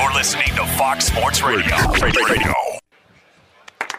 You're listening to Fox Sports Radio. Radio.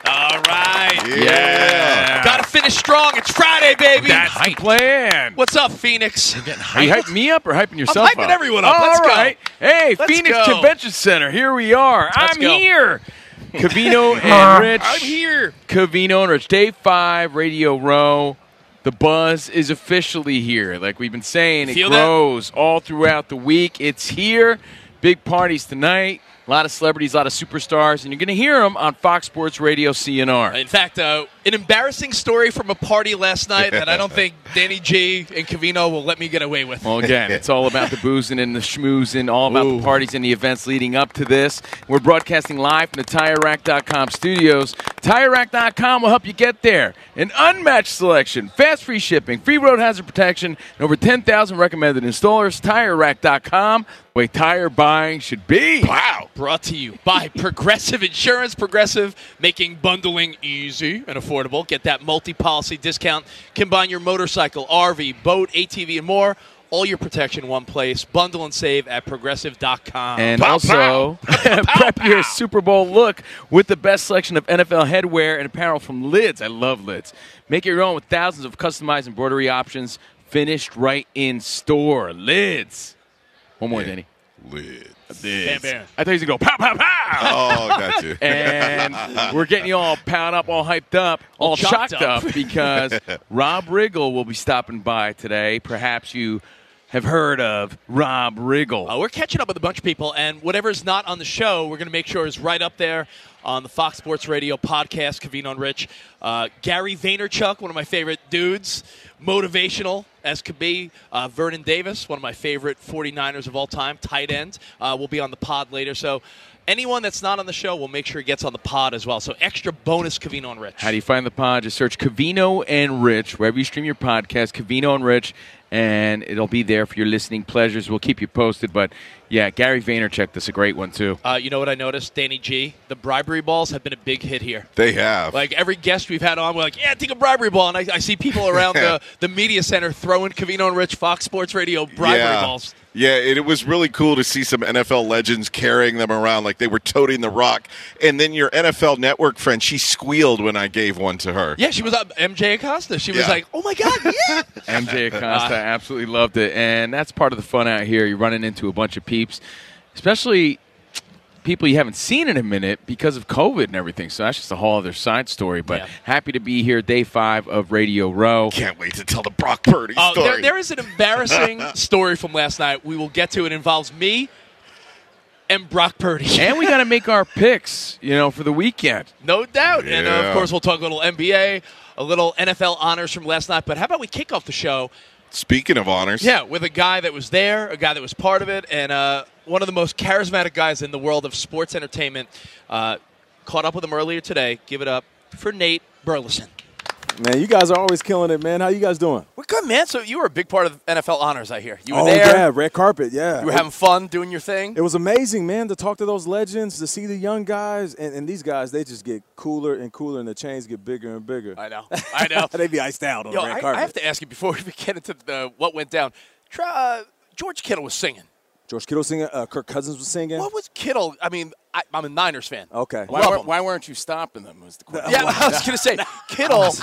All right. Yeah. Gotta finish strong. It's Friday, baby. That's the plan. What's up, Phoenix? You're you hyping me up or hyping yourself up? hyping up? everyone up. All Let's go. Hey, Let's Phoenix go. Convention Center. Here we are. I'm go. here. Covino and Rich. I'm here. Covino and Rich. Day five, Radio Row. The buzz is officially here. Like we've been saying, it Feel that? grows all throughout the week. It's here. Big parties tonight. A lot of celebrities, a lot of superstars, and you're going to hear them on Fox Sports Radio CNR. In fact, uh, an embarrassing story from a party last night that I don't think Danny G and Covino will let me get away with. Well, again, it's all about the boozing and the schmoozing, all about the parties and the events leading up to this. We're broadcasting live from the TireRack.com studios. TireRack.com will help you get there. An unmatched selection, fast free shipping, free road hazard protection, and over 10,000 recommended installers. TireRack.com, the way tire buying should be. Wow. Brought to you by Progressive Insurance. Progressive making bundling easy and affordable. Get that multi policy discount. Combine your motorcycle, RV, boat, ATV, and more. All your protection in one place. Bundle and save at progressive.com. And Pow, also, prep your Super Bowl look with the best selection of NFL headwear and apparel from Lids. I love Lids. Make it your own with thousands of customized embroidery options finished right in store. Lids. One more, Danny. Lid. Bam, bam. I thought he was going to go pow, pow, pow. Oh, got you. and we're getting you all pound up, all hyped up, all, chocked shocked up, up. because Rob Riggle will be stopping by today. Perhaps you have heard of Rob Riggle. Uh, we're catching up with a bunch of people, and whatever's not on the show, we're going to make sure is right up there on the Fox Sports Radio podcast, Covino and Rich. Uh, Gary Vaynerchuk, one of my favorite dudes, motivational as could be. Uh, Vernon Davis, one of my favorite 49ers of all time, tight end, uh, will be on the pod later. So anyone that's not on the show, we'll make sure he gets on the pod as well. So extra bonus Covino and Rich. How do you find the pod? Just search Covino and Rich wherever you stream your podcast, Covino and Rich, and it'll be there for your listening pleasures. We'll keep you posted. But yeah, Gary Vaynerchuk, that's a great one too. Uh, you know what I noticed, Danny G? The bribery balls have been a big hit here. They have. Like every guest we've had on, we're like, yeah, take a bribery ball. And I, I see people around the, the media center throwing Covino and Rich Fox Sports Radio bribery yeah. balls. Yeah, it, it was really cool to see some NFL legends carrying them around like they were toting the rock. And then your NFL network friend, she squealed when I gave one to her. Yeah, she was up, MJ Acosta. She was Yeah. like, oh my God, yeah. MJ Acosta absolutely loved it, and that's part of the fun out here. You're running into a bunch of peeps, especially people you haven't seen in a minute because of COVID and everything. So that's just a whole other side story. But Yeah. happy to be here, day five of Radio Row. Can't wait to tell the Brock Purdy Oh, story. there, there is an embarrassing story from last night. We will get to it. It involves me and Brock Purdy. and we got to make our picks, you know, for the weekend. No doubt. And uh, of course, we'll talk a little NBA, a little NFL honors from last night. But how about we kick off the show Speaking of honors, Yeah, with a guy that was there, a guy that was part of it, and uh, one of the most charismatic guys in the world of sports entertainment. Uh, caught up with him earlier today. Give it up for Nate Burleson. Man, you guys are always killing it, man. How you guys doing? We're good, man. So you were a big part of NFL honors, I hear. You were there? oh there. yeah, red carpet. Yeah, You were having fun doing your thing. It was amazing, man, to talk to those legends, to see the young guys, and, and these guys, they just get cooler and cooler, and the chains get bigger and bigger. I know. I know. they be iced out on Yo, the red I, carpet. I have to ask you before we get into the, what went down. Try, uh, George Kittle was singing. George Kittle singing. Uh, Kirk Cousins was singing. What was Kittle? I mean, I, I'm a Niners fan. Okay. Why, Love weren't- why weren't you stopping them? Was the question. Yeah, I was going to say, Kittle,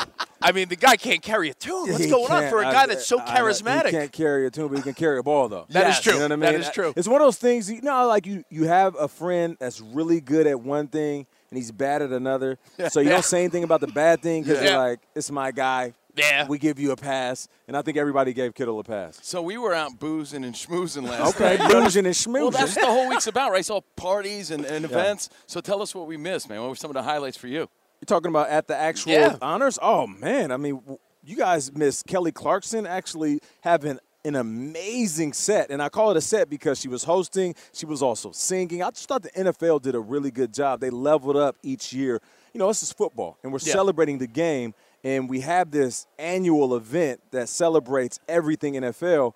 I mean, the guy can't carry a tune. What's He going on for a guy that's so I- I- charismatic? He can't carry a tune, but he can carry a ball, though. That is Yes. true. You know what I mean? That is true. It's one of those things, you know, like you, you have a friend that's really good at one thing and he's bad at another. So you Yeah. don't say anything about the bad thing because Yeah. you're like, it's my guy. Yeah. We give you a pass. And I think everybody gave Kittle a pass. So we were out boozing and schmoozing last Okay, night. boozing and schmoozing. Well, that's the whole week's about, right? It's all parties and, and events. So tell us what we missed, man. What were some of the highlights for you? You're talking about at the actual Yeah. honors? Oh man, I mean, you guys missed Kelly Clarkson actually having an amazing set, and I call it a set because she was hosting, she was also singing. I just thought the NFL did a really good job. They leveled up each year. You know, this is football, and we're Yeah. celebrating the game, and we have this annual event that celebrates everything NFL,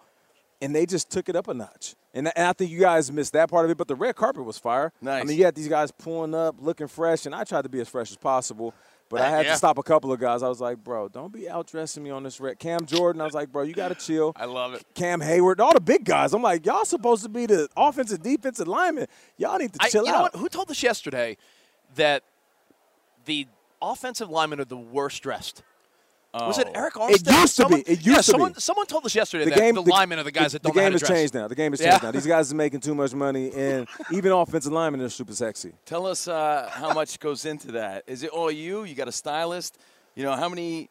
and they just took it up a notch. And, and I think you guys missed that part of it, but the red carpet was fire. Nice. I mean, you had these guys pulling up, looking fresh, and I tried to be as fresh as possible. But I uh, had Yeah. to stop a couple of guys. I was like, bro, don't be outdressing me on this red. Cam Jordan, I was like, bro, you got to chill. I love it. Cam Hayward, all the big guys. I'm like, y'all supposed to be the offensive, defensive linemen. Y'all need to I, chill out. what? Who told us yesterday that the offensive linemen are the worst dressed? Was it Arik Armstead? Oh. used to be. Someone- It used yeah, to someone, be. Someone told us yesterday the that game, the, linemen are the guys that don't know how game to has dress. changed now. The game has Yeah. changed now. These guys are making too much money, and even offensive linemen are super sexy. Tell us uh, how much goes into that. Is it all you? You got a stylist? You know, how many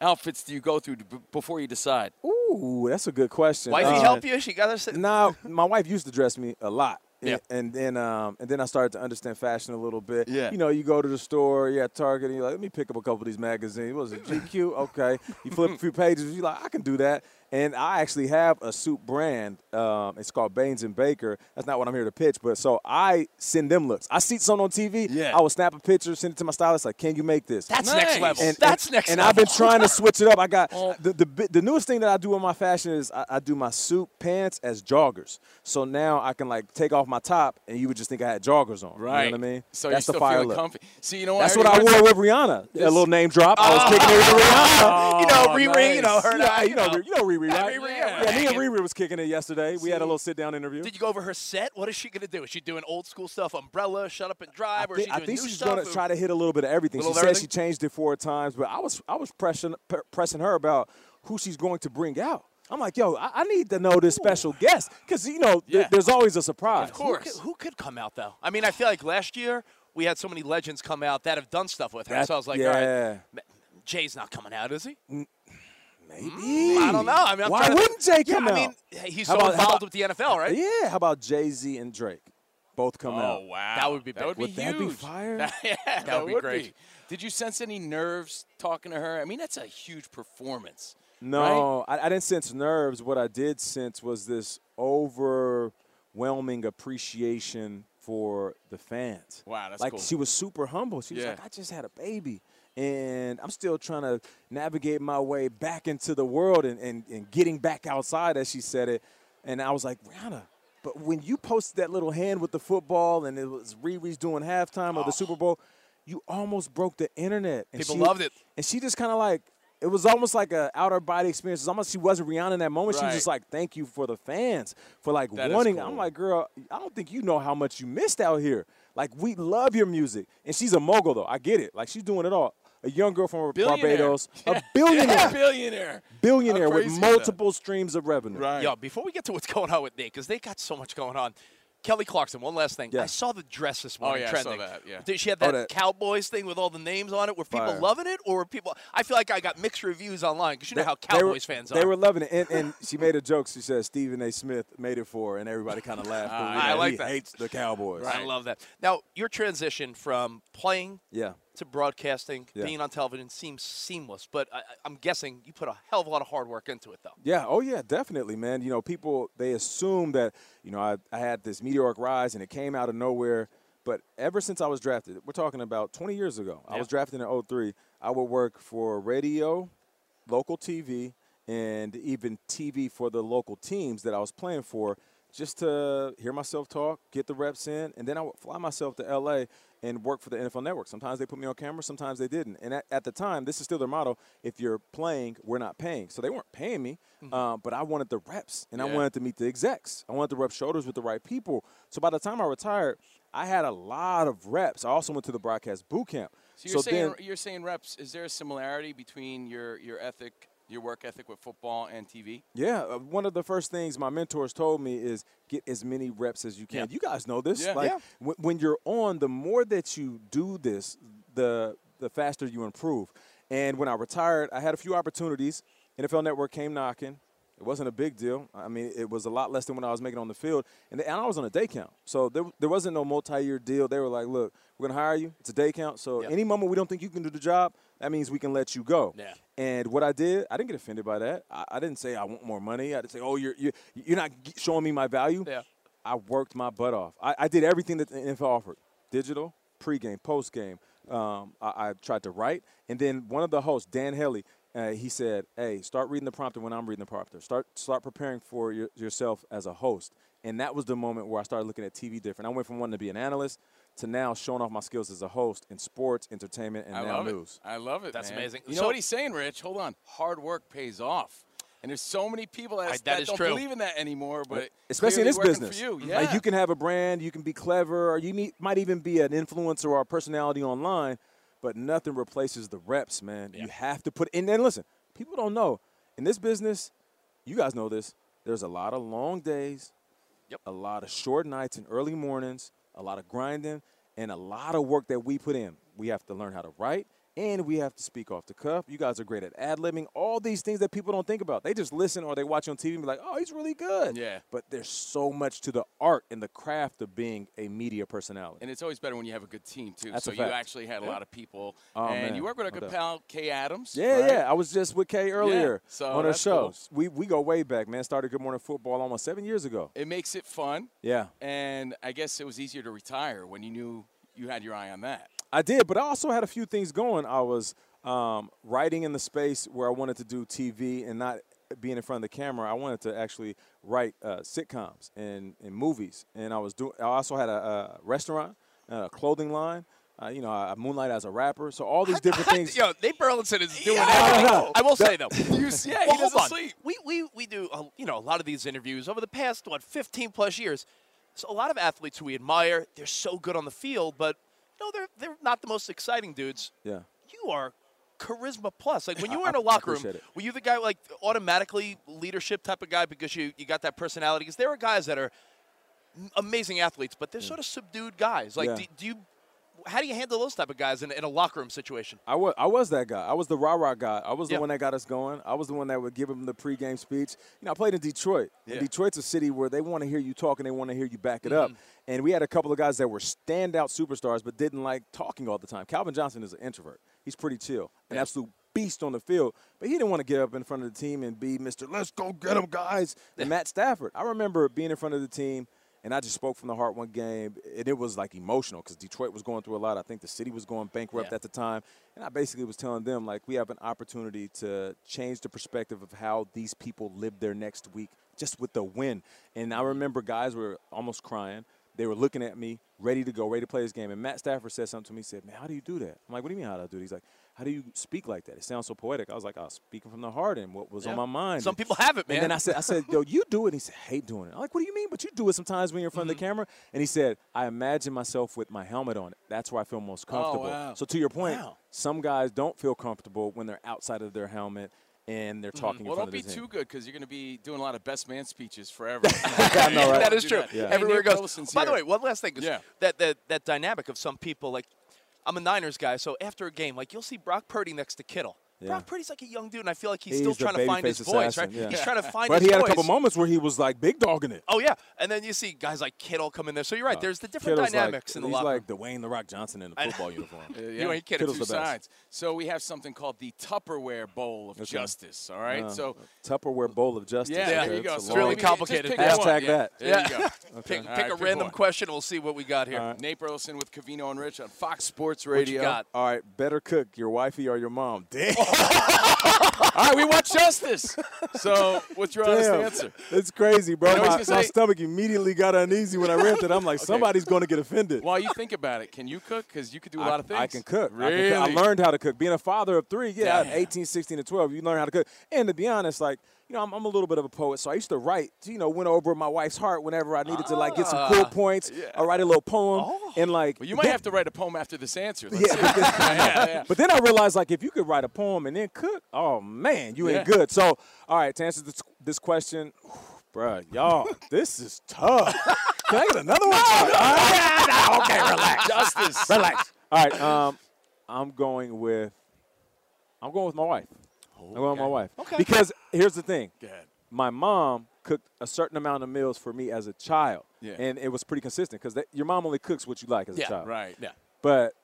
outfits do you go through b- before you decide? Ooh, that's a good question. Wifey Uh, help you? She got us. No, my wife used to dress me a lot. Yeah. And, then um, and then I started to understand fashion a little bit. Yeah. You know, you go to the store, at Target, and you're like, let me pick up a couple of these magazines. What was it, GQ? Okay. You flip a few pages, you're like, I can do that. And I actually have a soup brand. Um, it's called Baines and Baker. That's not what I'm here to pitch, but so I send them looks. I see something on TV. Yeah. I will snap a picture, send it to my stylist, like, can you make this? That's Nice. next level. And, That's and- next and level. I've been trying to switch it up. I got the, the the newest thing that I do in my fashion is I, I do my suit pants as joggers. So now I can like take off my top, and you would just think I had joggers on. Right. You know what I mean? So that's you the still fire feel look. comfy. See, you know what? That's already what I wore that- with Rihanna. a little name drop. I was kicking it with Rihanna. you know, Riri, you know, her. Yeah, you you know, know. you know Riri, Yeah, right? Riri, yeah, yeah, right. me and Riri was kicking it yesterday. We had a little sit down interview. Did you go over her set? What is she going to do? Is she doing old school stuff, umbrella, shut up and drive, I or is think, she I think new she's gonna try to hit a little bit of everything. She of said everything? she changed it four times, but I was I was pressing pressing her about who she's going to bring out. I'm like, yo, I, I need to know this special guest because you know th- there's always a surprise. Of Who course. could, who could come out though? I mean, I feel like last year we had so many legends come out that have done stuff with her. That- so I was like, yeah, all right, Jay's not coming out, is he? Maybe. Mm, I don't know. I mean, I'm why wouldn't Jay Yeah, come I out? mean, he's How so about- involved about- with the NFL, right? Yeah, how about Jay Z and Drake? Both come oh, out. Oh wow, That would be that big. would be Would that be huge. fire? yeah, that, would be great. Did you sense any nerves talking to her? I mean, that's a huge performance. No, I, I didn't sense nerves. What I did sense was this overwhelming appreciation for the fans. Wow, that's like cool. she was super humble. She was like, I just had a baby. And I'm still trying to navigate my way back into the world and, and, and getting back outside, as she said it. And I was like, Rihanna, but when you posted that little hand with the football and it was Riri's doing halftime of the oh. Super Bowl, you almost broke the internet. And People she- loved it. And she just kind of like, it was almost like an outer body experience. It's almost she wasn't Rihanna in that moment. She was just like, "Thank you for the fans for like That wanting." cool. I'm like, "Girl, I don't think you know how much you missed out here. Like, we love your music." And she's a mogul, though. I get it. Like, she's doing it all. A young girl from Billionaire. Barbados, a billionaire, Yeah, billionaire. billionaire with crazy is that? multiple streams of revenue. Right. Yo, before we get to what's going on with Nate, because they got so much going on. Kelly Clarkson, one last thing. Yeah. I saw the dress this oh, morning yeah, I saw trending. that, yeah. Did she had Oh, that, that- Cowboys thing with all the names on it? Were people Fire. loving it, or were people? I feel like I got mixed reviews online because you know how They were- Cowboys fans are. They were loving it, and, and she made a joke. She said Stephen A. Smith made it for her, and everybody kind of laughed. 'cause, ah, you I know, like he that. hates the Cowboys. I love that. Now, your transition from playing Yeah. To broadcasting, Yeah. being on television seems seamless, but I, I'm guessing you put a hell of a lot of hard work into it, though. Yeah, oh yeah, definitely, man. You know, people they assume that you know I, I had this meteoric rise and it came out of nowhere, But ever since I was drafted, we're talking about 20 years ago. I was drafted in 03. I would work for radio, local TV, and even TV for the local teams that I was playing for just to hear myself talk, get the reps in, and then I would fly myself to LA and work for the NFL Network. Sometimes they put me on camera, sometimes they didn't. And at, at the time, this is still their motto: if you're playing, we're not paying. So they weren't paying me, um, but I wanted the reps, and I wanted to meet the execs. I wanted to rub shoulders with the right people. So by the time I retired, I had a lot of reps. I also went to the broadcast boot camp. So you're saying then, you're saying reps. Is there a similarity between your your ethic, your work ethic with football and TV? Yeah, uh, one of the first things my mentors told me is get as many reps as you can. You guys know this. Yeah. Like Yeah. When, when you're on, the more that you do this, the the faster you improve. And when I retired, I had a few opportunities. NFL Network came knocking. It wasn't a big deal. I mean, it was a lot less than what I was making on the field, and, and I was on a day count, so there, there wasn't no multi-year deal. They were like, "Look, we're gonna hire you. It's a day count. So any moment we don't think you can do the job, that means we can let you go." Yeah. And what I did, I didn't get offended by that. I, I didn't say I want more money. I didn't say, "Oh, you're you're, you're not showing me my value." Yeah. I worked my butt off. I, I did everything that the NFL offered: digital, pregame, postgame. Um, I, I tried to write, and then one of the hosts, Dan Hellie, uh, he said, "Hey, start reading the prompter when I'm reading the prompter. Start start preparing for your, yourself as a host." And that was the moment where I started looking at TV different. I went from wanting to be an analyst to now showing off my skills as a host in sports, entertainment, and I now news. it. I love it. That's man. amazing. You So- know what he's saying, Rich? Hold on. Hard work pays off. And there's so many people that, I- that that is don't true. believe in that anymore, but especially in this business. For you. Yeah. Like you can have a brand, you can be clever, or you need, might even be an influencer or a personality online, but nothing replaces the reps, man. You have to put in. And listen, people don't know in this business. You guys know this. There's a lot of long days, Yep. a lot of short nights and early mornings, a lot of grinding, and a lot of work that we put in. We have to learn how to write. And we have to speak off the cuff. You guys are great at ad libbing. All these things that people don't think about. They just listen or they watch on TV and be like, "Oh, he's really good." Yeah. But there's so much to the art and the craft of being a media personality. And it's always better when you have a good team too. That's so you actually had a lot of people, Oh, and man. you work with a good pal, Kay Adams. yeah, right? yeah. I was just with Kay earlier so on her show. cool. We we go way back, man. Started Good Morning Football almost seven years ago. It makes it fun, Yeah. and I guess it was easier to retire when you knew you had your eye on that. I did, but I also had a few things going. I was um, writing in the space where I wanted to do TV and not being in front of the camera. I wanted to actually write uh, sitcoms and, and movies, and I was doing. I also had a, a restaurant, a clothing line. Uh, you know, I moonlight as a rapper. So all these different things. Yo, Nate Burleson is doing Yeah. everything. No, no. I will say though. You see- yeah, well, hold on. sleep. We, we, we do a, you know a lot of these interviews over the past what 15 plus years. So a lot of athletes who we admire, they're so good on the field, but know they're they're not the most exciting dudes. Yeah. You are charisma plus. Like when you were in a locker room, it. were you the guy like automatically leadership type of guy because you you got that personality? Because there are guys that are amazing athletes, but they're sort of subdued guys. Like Yeah. do, do you? How do you handle those type of guys in, in a locker room situation? I was, I was that guy. I was the rah rah guy. I was the Yeah. one that got us going. I was the one that would give them the pregame speech. You know, I played in Detroit. Yeah. Detroit's a city where they want to hear you talk and they want to hear you back it up. Mm-hmm. And we had a couple of guys that were standout superstars but didn't like talking all the time. Calvin Johnson is an introvert. He's pretty chill, an absolute beast on the field. But he didn't want to get up in front of the team and be Mr. Let's go get them, guys. And Matt Stafford. I remember being in front of the team. And I just spoke from the heart one game, and it was like emotional because Detroit was going through a lot. I think the city was going bankrupt Yeah. at the time, and I basically was telling them like we have an opportunity to change the perspective of how these people live their next week just with the win. And I mm-hmm. remember guys were almost crying. They were looking at me, ready to go, ready to play this game. And Matt Stafford said something to me. He said, "Man, how do you do that?" I'm like, "What do you mean how do I do it?" He's like, "How do you speak like that? It sounds so poetic." I was like, "I was speaking from the heart and what was on my mind." Some people have it, man. And then I said, I said, yo, you do it. And he said, hate doing it. I'm like, what do you mean? But you do it sometimes when you're in front of the Mm-hmm. camera. And he said, I imagine myself with my helmet on. That's where I feel most comfortable. Oh, wow. So to your point, Wow. some guys don't feel comfortable when they're outside of their helmet and they're talking Well, in don't front be of the too team. good because you're going to be doing a lot of best man speeches forever. I know, right? that is true. that. Yeah. Everywhere Hey, goes. Wilson's By the way, one last thing. Yeah. That, that that dynamic of some people, like I'm a Niners guy, so after a game, like you'll see Brock Purdy next to Kittle. Yeah. Brock Purdy's like a young dude, and I feel like he's, He's still trying to find his babyface voice. Right? yeah. He's trying to find But his voice. But he had voice. a couple moments where he was like big dogging it. Oh yeah, and then you see guys like Kittle come in there. So you're right. There's the different Kittle's dynamics like, in the locker room. he's like. Dwayne the Rock Johnson in a football uniform. You ain't kidding. Kittle's two the best. sides. So we have something called the Tupperware Bowl of Justice. All right. Uh, so Tupperware Bowl of Justice. yeah, Yeah, there you go. It's So really complicated. Hashtag. Yeah, that. There Yeah. you go. Pick, All pick right, a random question. We'll see what we got here. Nate Burleson with Covino and Rich on Fox Sports Radio. got? All right, better cook your wifey or your mom. Damn. All right, we watch Justice. So, what's your honest Damn. answer? It's crazy, bro. You know my, stomach immediately got uneasy when I read that. I'm like, somebody's going to get offended. While you think about it, can you cook? Because you could do a I, lot of things. I can cook. I, Really? can cook. I learned how to cook. Being a father of three, yeah, Damn. 18, 16, and 12, you learn how to cook. And to be honest, like, you know, I'm, I'm a little bit of a poet, so I used to write, you know, went over my wife's heart whenever I needed to, like, get some cool points. I write a little poem. And, like, Well, you might then- have to write a poem after this answer. Yeah, but then, yeah, yeah. but then I realized, like, if you could write a poem and then cook, oh man, you ain't good. So, all right, to answer this, this question, bruh, y'all, this is tough. Can I get another one? All right. okay, relax. Justice. Relax. All right, um, I'm going with, I'm going with my wife. I'm going with my wife. Okay. Because here's the thing, Go ahead. my mom cooked a certain amount of meals for me as a child, Yeah. and it was pretty consistent because your mom only cooks what you like as Yeah, a child. Right. Yeah. But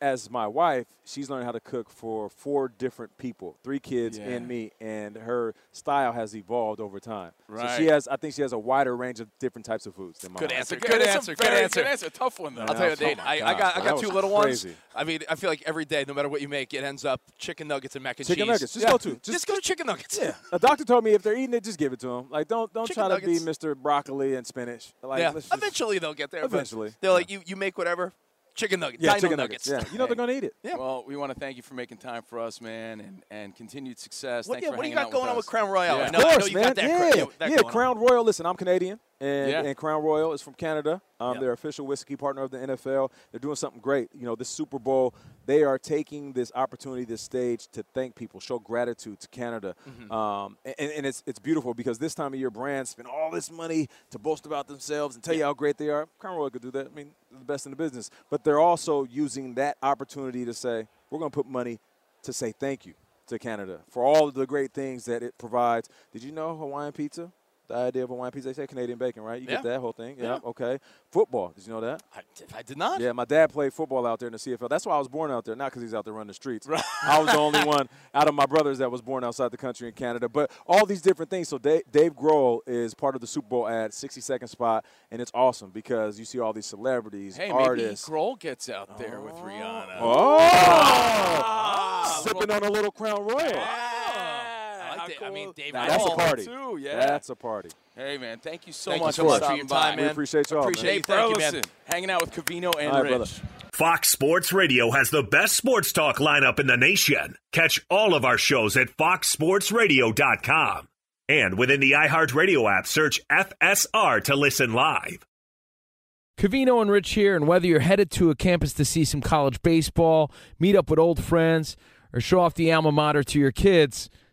as my wife, she's learned how to cook for four different people, three kids Yeah. and me, and her style has evolved over time. So Right. she has, I think she has a wider range of different types of foods than my Good answer. Good, Good answer. Good answer. Good answer. Tough one though. I'll tell you, Oh Nate. I, I got I got two little crazy. ones. I mean, I feel like every day, no matter what you make, it ends up chicken nuggets and mac and cheese. Chicken nuggets. Just Yeah. go to- Just, just- go to chicken nuggets. Yeah, a doctor told me if they're eating it, just give it to them. Like, don't don't Chicken try to be. Mr. Broccoli and spinach. Like, yeah. let's just- Eventually they'll get there. Eventually, They're like, you, you make whatever. Chicken nuggets. yeah, Dino chicken nuggets. nuggets. Yeah, you know they're gonna eat it. Yeah. Well, we want to thank you for making time for us, man, and, and continued success. What, Thanks yeah, for what do you got going with on with us. Crown Royal? Yeah. I know, Of I course, know you man. got that, yeah, cra- that yeah. going on. Crown Royal. Listen, I'm Canadian, and, Yeah. and Crown Royal is from Canada. Um, Yeah. They're official whiskey partner of the NFL. They're doing something great. You know, this Super Bowl, they are taking this opportunity, this stage, to thank people, show gratitude to Canada, Mm-hmm. um, and, and it's it's beautiful because this time of year, brands spend all this money to boast about themselves and tell you how great they are. Crown Royal could do that. I mean, they're the best in the business, but they're also using that opportunity to say, we're going to put money to say thank you to Canada for all of the great things that it provides. Did you know Hawaiian pizza? The idea of Hawaiian pizza, they say Canadian bacon, right? You Yeah. get that whole thing. Yeah. Yeah. Okay. Football. Did you know that? I, I did not. Yeah, my dad played football out there in the CFL. That's why I was born out there, not because he's out there running the streets. I was the only one out of my brothers that was born outside the country in Canada. But all these different things. So Dave, Dave Grohl is part of the Super Bowl ad, 60 second spot, and it's awesome because you see all these celebrities, Hey, maybe artists. Grohl gets out there with Rihanna. Oh! Ah! Sipping on a little Crown Royal. I, like how Da- I mean, cool. David Now, that's a party. Too, yeah. That's a party. Hey, man, thank you so Thank you much so for much stopping your by, time, man. man. appreciate y'all, Appreciate man. you. Dave, thank you, man. Hanging out with Covino and All right, Rich. brother. Fox Sports Radio has the best sports talk lineup in the nation. Catch all of our shows at foxsportsradio.com. And within the iHeartRadio app, search FSR to listen live. Covino and Rich here, and whether you're headed to a campus to see some college baseball, meet up with old friends, or show off the alma mater to your kids,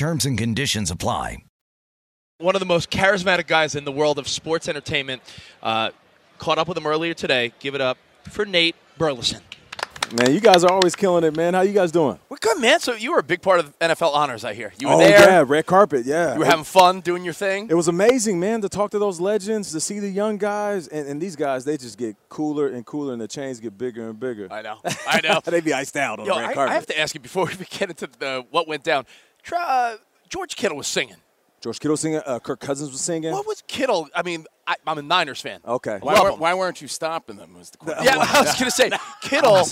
Terms and conditions apply. One of the most charismatic guys in the world of sports entertainment. Uh, caught up with him earlier today. Give it up for Nate Burleson. Man, you guys are always killing it, man. How you guys doing? We're good, man. So you were a big part of NFL honors, I hear. You were oh there. yeah, red carpet, yeah. You were having fun doing your thing. It was amazing, man, to talk to those legends, to see the young guys, and, and these guys, they just get cooler and cooler, and the chains get bigger and bigger. I know. I know. they be iced out on Yo, the red I, carpet. I have to ask you before we get into the, what went down. Try, uh, George Kittle was singing. George Kittle was singing, uh, Kirk Cousins was singing. What was Kittle? I mean, I, I'm a Niners fan. Okay. Why, Love weren't, why weren't you stopping them? Was the question. Yeah, I was gonna say Kittle.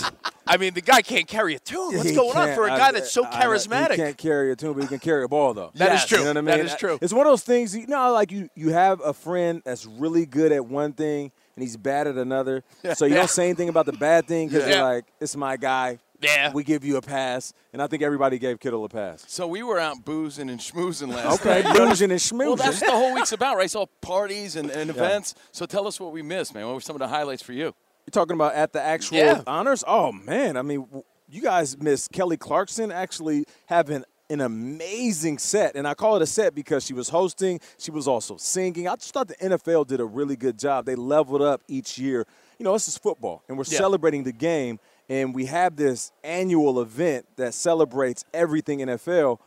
I mean, the guy can't carry a tune. What's He going on for a guy that's so I- charismatic? he can't carry a tune, but he can carry a ball, though. That is Yes, true. You know what I mean? That is true. It's one of those things. You know, like you you have a friend that's really good at one thing and he's bad at another. Yeah. So you don't say anything about the bad thing because Yeah. you're like, it's my guy. Yeah. We give you a pass, and I think everybody gave Kittle a pass. So we were out boozing and schmoozing last Okay, night. boozing and schmoozing. Well, that's what the whole week's about, right? It's all parties and, and events. So tell us what we missed, man. What were some of the highlights for you? You're talking about at the actual Yeah. honors? Oh man, I mean, you guys missed Kelly Clarkson actually having an amazing set, and I call it a set because she was hosting, she was also singing. I just thought the NFL did a really good job. They leveled up each year. You know, this is football, and we're Yeah. celebrating the game, and we have this annual event that celebrates everything NFL,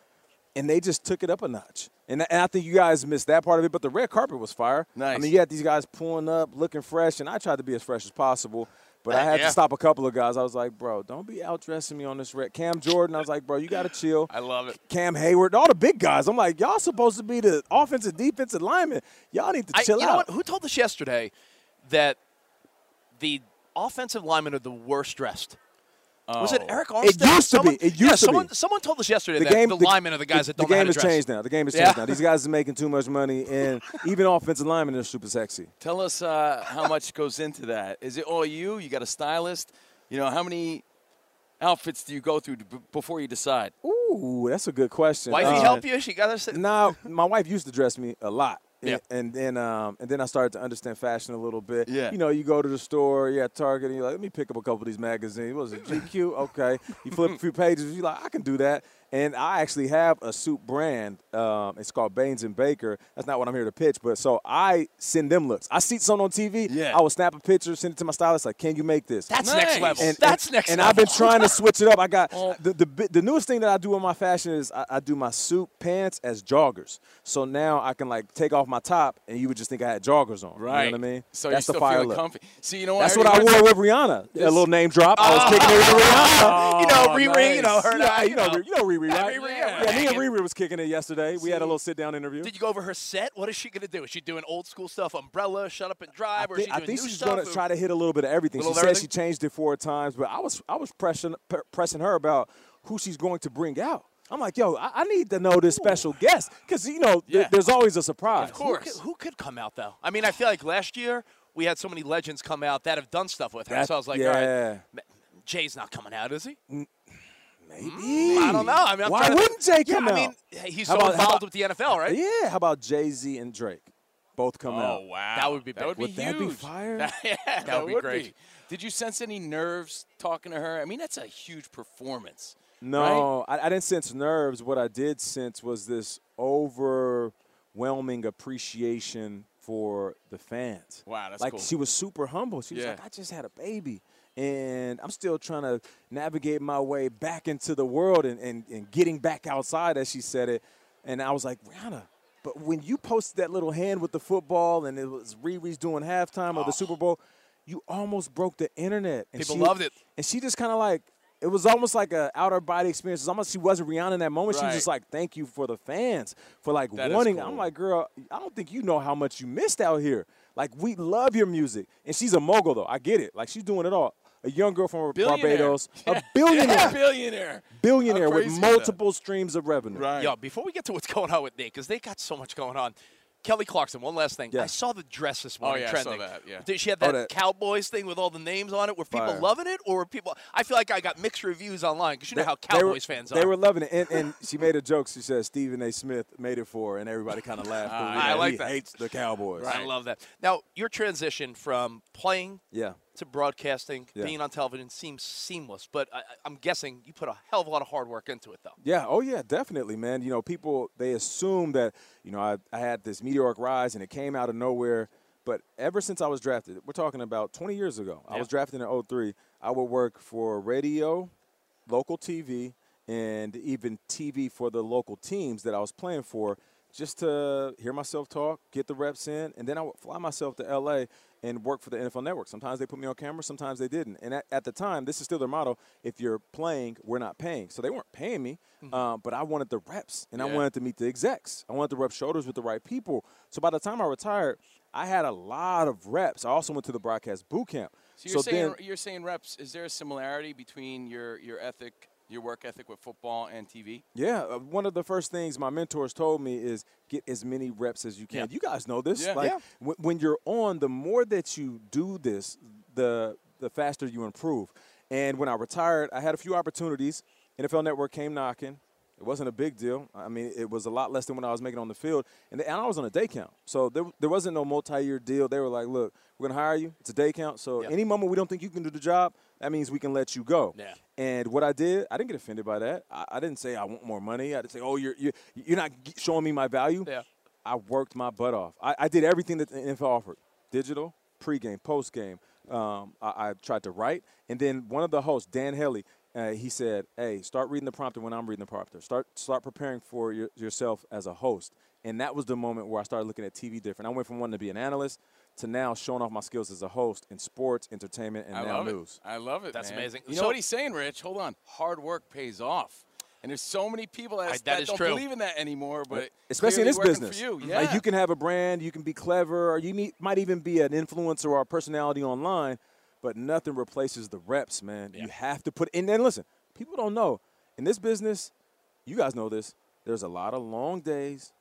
and they just took it up a notch. And, and I think you guys missed that part of it, but the red carpet was fire. Nice. I mean, you had these guys pulling up, looking fresh, and I tried to be as fresh as possible. But I had Yeah. to stop a couple of guys. I was like, bro, don't be outdressing me on this red. Cam Jordan, I was like, bro, you got to chill. I love it. Cam Hayward, all the big guys. I'm like, y'all supposed to be the offensive, defensive linemen. Y'all need to I, chill out. Who told us yesterday that the offensive linemen are the worst dressed? Was it Arik Armstead? It used to be. Someone- It used yeah, to someone, be. Someone told us yesterday the that game, the, linemen are the guys that don't The know how game to has changed now. The game has Yeah. changed now. These guys are making too much money, and even offensive linemen are super sexy. Tell us uh, how much goes into that. Is it all you? You got a stylist? You know, how many outfits do you go through b- before you decide? Ooh, that's a good question. Wifey Uh, help you? She got us. No, my wife used to dress me a lot. Yeah. And then um, and then I started to understand fashion a little bit. Yeah. You know, you go to the store, you're at Target, and you're like, let me pick up a couple of these magazines. What was it, GQ? Okay. You flip a few pages, you're like, I can do that. And I actually have a suit brand. Um, it's called Baines and Baker. That's not what I'm here to pitch, but so I send them looks. I see something on TV. Yeah. I will snap a picture, send it to my stylist, like, can you make this? That's next level. And, That's and, next and level. I've been trying to switch it up. I got the, the the newest thing that I do in my fashion is I, I do my suit pants as joggers. So now I can like take off my top, and you would just think I had joggers on. Right. You know what I mean? So that's you're the still fire feeling look. comfy. See, you know what? That's what I already wore with Rihanna. a little name drop. I was kicking it with Rihanna. you know, Oh, Riri, you know, nice. her. and yeah, I, you know, you know Riri, Yeah, right? Riri, yeah, yeah, me and Riri was kicking it yesterday. We had a little sit down interview. Did you go over her set? What is she going to do? Is she doing old school stuff, umbrella, shut up and drive, or I is think, she I doing think new she's going to try to hit a little bit of everything. She of said she changed it four times, but I was I was pressing per- pressing her about who she's going to bring out. I'm like, yo, I, I need to know this special guest because you know th- there's always a surprise. Of Who course. could, who could come out though? I mean, I feel like last year we had so many legends come out that have done stuff with her. That- so I was like, yeah, all right, Jay's not coming out, is he? Maybe. I don't know. I mean, I'm why to- wouldn't Jay Yeah, come I mean, he's How so about- involved about- with the NFL, right? Yeah, how about Jay Z and Drake both come oh, out? Oh wow, That would be that would be Would that be huge. fire? yeah, that, would be great. Did you sense any nerves talking to her? I mean, that's a huge performance. No, I, I didn't sense nerves. What I did sense was this overwhelming appreciation for the fans. Wow, that's like cool. she was super humble. She was Yeah. like, I just had a baby. And I'm still trying to navigate my way back into the world and, and, and getting back outside, as she said it. And I was like, Rihanna, but when you posted that little hand with the football and it was Riri's doing halftime of the oh. Super Bowl, you almost broke the internet. And People she- loved it. And she just kind of like, it was almost like a outer body experience. It's almost she wasn't Rihanna in that moment. She was just like, "Thank you for the fans for like That wanting." cool. I'm like, "Girl, I don't think you know how much you missed out here. Like, we love your music." And she's a mogul though. I get it. Like, she's doing it all. A young girl from Barbados, a billionaire, billionaire. billionaire with crazy that? multiple streams of revenue. Right. Yo, before we get to what's going on with Nate, because they got so much going on. Kelly Clarkson, one last thing. Yeah. I saw the dress this oh, morning oh, yeah, I saw that, yeah. Did she have Oh, that, that- Cowboys thing with all the names on it? Were people Fire. loving it, or were people? I feel like I got mixed reviews online because you know how They were- Cowboys fans are. They were loving it, and, and she made a joke. She said Stephen A. Smith made it for, her, and everybody kind of laughed. Ah, but, you I know, like he that. Hates the Cowboys. I love that. Now, your transition from playing Yeah. To broadcasting, Yeah. being on television seems seamless, but I, I'm guessing you put a hell of a lot of hard work into it, though. Yeah, oh yeah, definitely, man. You know, people they assume that you know I, I had this meteoric rise and it came out of nowhere. But ever since I was drafted, we're talking about 20 years ago. I was drafted in 03. I would work for radio, local TV, and even TV for the local teams that I was playing for, just to hear myself talk, get the reps in, and then I would fly myself to LA and work for the NFL Network. Sometimes they put me on camera, sometimes they didn't. And at, at the time, this is still their motto: if you're playing, we're not paying. So they weren't paying me, um, but I wanted the reps, and I wanted to meet the execs. I wanted to rub shoulders with the right people. So by the time I retired, I had a lot of reps. I also went to the broadcast boot camp. So you're saying then, you're saying reps. Is there a similarity between your your ethic, your work ethic with football and TV? Yeah, uh, one of the first things my mentors told me is get as many reps as you can. Yeah. You guys know this. Yeah. Like Yeah. When, when you're on, the more that you do this, the the faster you improve. And when I retired, I had a few opportunities. NFL Network came knocking. It wasn't a big deal. I mean, it was a lot less than what I was making on the field, and, and I was on a day count. So there, there wasn't no multi-year deal. They were like, "Look, we're gonna hire you. It's a day count. So Yeah. any moment we don't think you can do the job, that means we can let you go." Yeah. And what I did, I didn't get offended by that. I, I didn't say I want more money. I didn't say, "Oh, you're you're, you're not showing me my value." Yeah. I worked my butt off. I, I did everything that the NFL offered: digital, pregame, postgame. Um, I, I tried to write, and then one of the hosts, Dan Hellie, uh, he said, "Hey, start reading the prompter when I'm reading the prompter. Start start preparing for your, yourself as a host." And that was the moment where I started looking at TV different. I went from wanting to be an analyst to now showing off my skills as a host in sports, entertainment, and I now love news. it. I love it. That's man. amazing. You know what he's saying, Rich? Hold on. Hard work pays off. And there's so many people that, I- that that is don't true. believe in that anymore, but especially in this business. For you. Yeah. Like you can have a brand, you can be clever, or you need, might even be an influencer or a personality online, but nothing replaces the reps, man. You have to put. In. And listen, people don't know in this business. You guys know this. There's a lot of long days,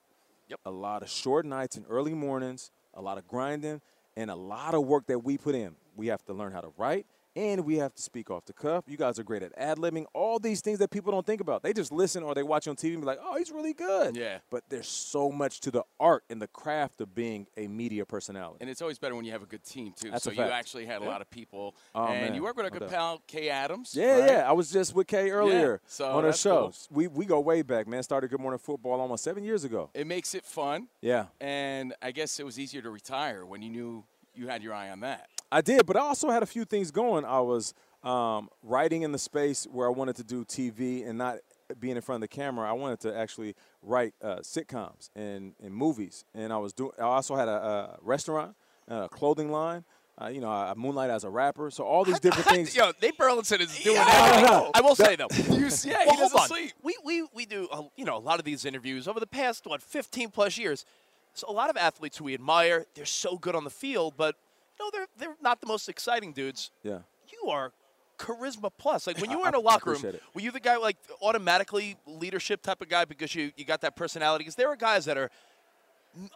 Yep. a lot of short nights and early mornings, a lot of grinding, and a lot of work that we put in. We have to learn how to write. And we have to speak off the cuff. You guys are great at ad libbing. All these things that people don't think about. They just listen or they watch on TV and be like, "Oh, he's really good." Yeah. But there's so much to the art and the craft of being a media personality. And it's always better when you have a good team too. That's so you actually had a lot of people, Oh, and man. you work with a good pal, Kay Adams. yeah, right? yeah. I was just with Kay earlier so on her show. cool. We we go way back, man. Started Good Morning Football almost seven years ago. It makes it fun, Yeah. and I guess it was easier to retire when you knew you had your eye on that. I did, but I also had a few things going. I was um, writing in the space where I wanted to do TV and not being in front of the camera. I wanted to actually write uh, sitcoms and, and movies, and I was doing. I also had a, a restaurant, a clothing line. Uh, you know, I moonlight as a rapper. So all these different things. Yo, Nate Burleson is doing Yeah. everything. I will say though. You see, yeah, he well, hold doesn't on. sleep. We, we, we do uh, you know a lot of these interviews over the past what 15 plus years. So a lot of athletes who we admire, they're so good on the field, but know they're they're not the most exciting dudes. Yeah. You are charisma plus. Like when you were in a locker room, it. were you the guy like automatically leadership type of guy because you you got that personality? Because there are guys that are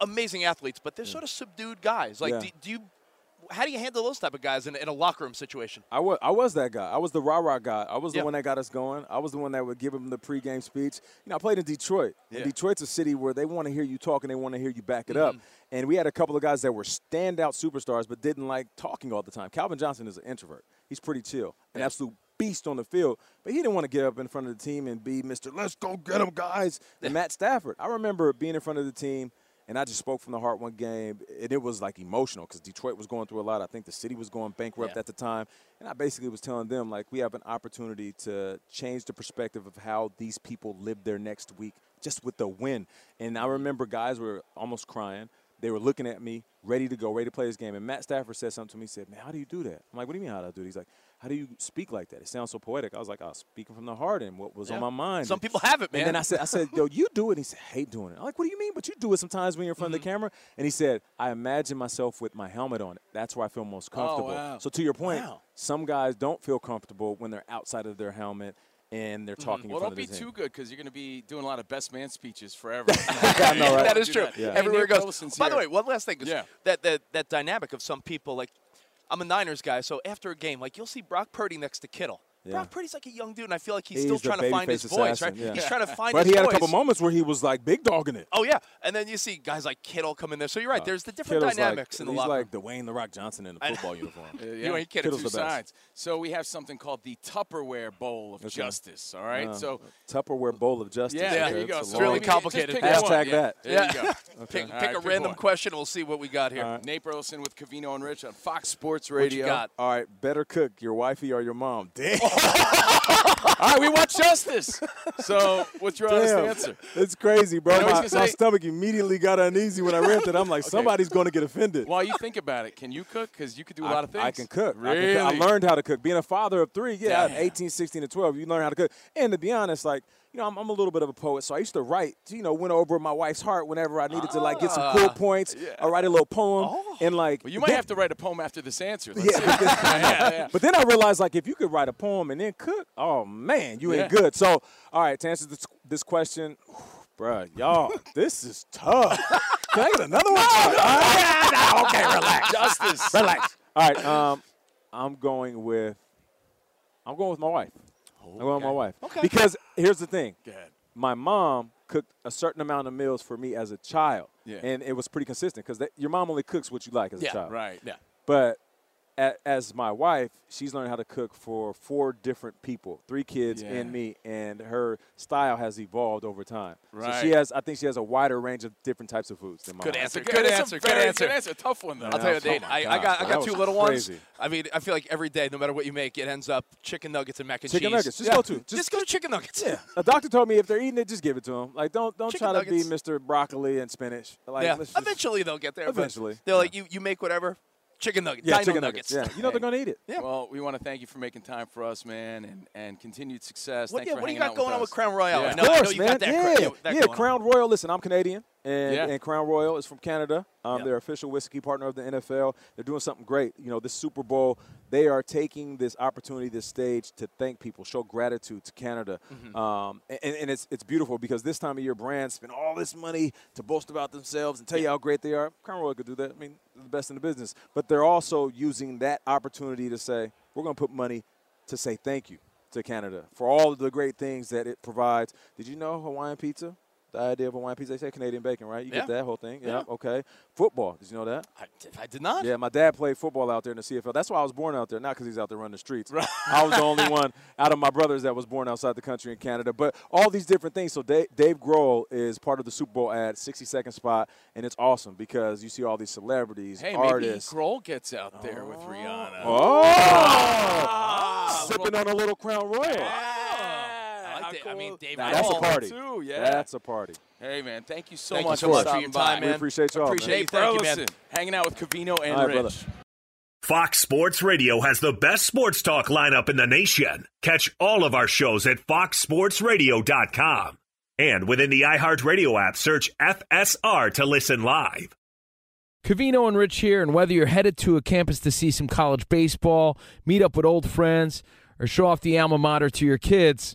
amazing athletes, but they're sort of subdued guys. Like Yeah. do, do you? How do you handle those type of guys in, in a locker room situation? I was, I was that guy. I was the rah rah guy. I was the Yeah. one that got us going. I was the one that would give them the pregame speech. You know, I played in Detroit. And Detroit's a city where they want to hear you talk and they want to hear you back it up. Mm-hmm. And we had a couple of guys that were standout superstars but didn't like talking all the time. Calvin Johnson is an introvert. He's pretty chill, an absolute beast on the field. But he didn't want to get up in front of the team and be Mr. Let's go get them, guys. And Matt Stafford. I remember being in front of the team And I just spoke from the heart one game, and it was like emotional because Detroit was going through a lot. I think the city was going bankrupt Yeah. at the time. And I basically was telling them, like, we have an opportunity to change the perspective of how these people live their next week just with the win. And I remember guys were almost crying. They were looking at me, ready to go, ready to play this game. And Matt Stafford said something to me. He said, Man, how do you do that? I'm like, What do you mean, how do I do it? He's like, How do you speak like that? It sounds so poetic. I was like, I was speaking from the heart and what was Yeah. on my mind. Some people have it, man. And then I said, I said, yo, you do it. He said, hate doing it. I'm like, what do you mean? But you do it sometimes when you're in front of Mm-hmm. the camera. And he said, I imagine myself with my helmet on. That's where I feel most comfortable. wow. So to your point, Wow. some guys don't feel comfortable when they're outside of their helmet and they're talking Well, in front don't of be too good because you're going to be doing a lot of best man speeches forever. I know, right? that is true. that. Yeah. Everywhere it goes. Burleson's By the way, one last thing. Yeah. That, that that dynamic of some people, like I'm a Niners guy, so after a game, like you'll see Brock Purdy next to Kittle. Yeah. Brock Purdy's like a young dude, and I feel like he's, He's still trying to find his babyface voice, right? yeah. He's trying to find But his voice. But he had voice. a couple moments where he was like big dogging it. Oh yeah, and then you see guys like Kittle come in there. So you're right. There's the different Kittle's dynamics like, in the he's locker. like Dwayne the Rock Johnson in a I- football uniform. Uh, You ain't kidding. Kittle's two the sides. So we have something called the Tupperware Bowl of Okay. Justice. All right. Uh, so Tupperware Bowl of Justice. yeah, Yeah. there you Okay, go. it's really long- maybe just complicated. pick Hashtag that. There Yeah. you go. pick All pick right, a random question. We'll see what we got here. All right. Nate Burleson with Covino and Rich on Fox Sports Radio. All right, better cook your wifey or your mom. Damn. All right, we watch Justice. So what's your honest answer? It's crazy, bro. You know what My, my say? stomach immediately got uneasy when I read that. I'm like, somebody's going to get offended. While you think about it, can you cook? Because you could do a I, lot of things. I can cook. I, Really? can cook. I learned how to cook. Being a father of three, yeah, Damn. 18, 16, and 12, you learn how to cook. And to be honest, like, you know, I'm, I'm a little bit of a poet, so I used to write, you know, went over my wife's heart whenever I needed to, like, get some cool points. I write a little poem. And, like, Well, you might then- have to write a poem after this answer. Yeah, but then, yeah, yeah. but then I realized, like, if you could write a poem and then cook, oh man, you ain't good. So, all right, to answer this, this question, bruh, y'all, this is tough. Can I get another one? All right. okay, relax. Justice. Relax. All right, um, I'm going with, I'm going with my wife. Oh, I'm going my wife. Okay. Because here's the thing. Go ahead. My mom cooked a certain amount of meals for me as a child, Yeah. and it was pretty consistent because your mom only cooks what you like as Yeah, a child. Right. Yeah. But as my wife, she's learned how to cook for four different people, three kids Yeah. and me, and her style has evolved over time. So Right. she has, I think, she has a wider range of different types of foods than my Good answer. That's a Good answer. Good answer. Good answer. Tough one though. I'll tell you, Oh Dane. my I, I got I got two little ones. I mean, I feel like every day, no matter what you make, it ends up chicken nuggets and mac and Chicken cheese. nuggets. Just Yeah. go to. Just, Just, go to chicken nuggets. yeah. A doctor told me if they're eating it, just give it to them. Like, don't don't Chicken try to be. Mr. Broccoli and spinach. Like, yeah. Eventually they'll get there. Eventually, They're yeah. like, you, you make whatever. Chicken nuggets. yeah, Dino chicken nuggets. nuggets. Yeah, you know they're gonna eat it. Yeah. Well, we want to thank you for making time for us, man, and, and continued success. What, Thanks yeah, for what do you got out going on with Crown Royal? Yeah. I Of know, I know course, you man. got that. yeah, cra- that yeah. going on. Crown Royal. Listen, I'm Canadian, and, Yeah. and Crown Royal is from Canada. Um, Yeah. They're official whiskey partner of the NFL. They're doing something great. You know, this Super Bowl, they are taking this opportunity, this stage, to thank people, show gratitude to Canada, Mm-hmm. um, and, and it's it's beautiful because this time of year, brands spend all this money to boast about themselves and tell you how great they are. Crown Royal could do that. I mean, they're the best in the business, but they're also using that opportunity to say, we're going to put money to say thank you to Canada for all of the great things that it provides. Did you know Hawaiian pizza? The idea of Hawaiian pizza, they say Canadian bacon, right? You Yeah. get that whole thing. Yeah. Yeah. Okay. Football. Did you know that? I, I did not. Yeah, my dad played football out there in the CFL. That's why I was born out there, not because he's out there running the streets. Right. I was the only one out of my brothers that was born outside the country in Canada. But all these different things. So Dave, Dave Grohl is part of the Super Bowl ad, 60 second spot, and it's awesome because you see all these celebrities, Hey, maybe artists. Grohl gets out there with Rihanna. Oh! Ah! Sipping on a little Crown Royal. I, like that. I mean, David. Now, that's a party. Too, yeah. That's a party. Hey, man, thank you so Thank much so much for stopping your by. time, We appreciate y'all. Appreciate man. you. Nate Thank you, man. Hanging out with Covino and All right, Rich. brother. Fox Sports Radio has the best sports talk lineup in the nation. Catch all of our shows at foxsportsradio.com. And within the iHeartRadio app, search FSR to listen live. Covino and Rich here, and whether you're headed to a campus to see some college baseball, meet up with old friends, or show off the alma mater to your kids,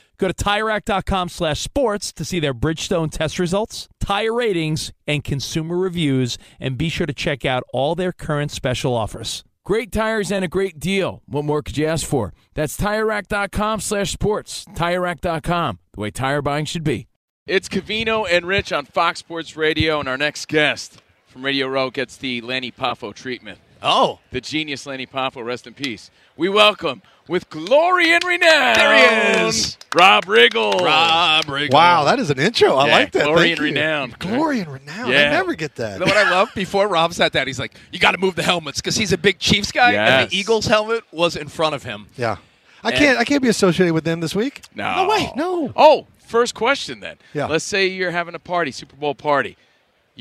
Go to TireRack.com slash sports to see their Bridgestone test results, tire ratings, and consumer reviews, and be sure to check out all their current special offers. Great tires and a great deal. What more could you ask for? That's TireRack.com slash sports. TireRack.com, the way tire buying should be. It's Covino and Rich on Fox Sports Radio, and our next guest from Radio Row gets the Lanny Poffo treatment. Oh, The genius Lanny Poffo, rest in peace. We welcome, with glory and renown, There he is. Rob Riggle. Rob Riggle. Wow, that is an intro. I Yeah, like that. glory Thank and you. renown. Glory and renown. Yeah. I never get that. You know what I love? Before Rob said that, he's like, "You got to move the helmets because he's a big Chiefs guy, and the Eagles helmet was in front of him." yeah. I can't. I can't be associated with them this week. No. No way. No. Oh, first question then. Yeah. Let's say you're having a party, Super Bowl party.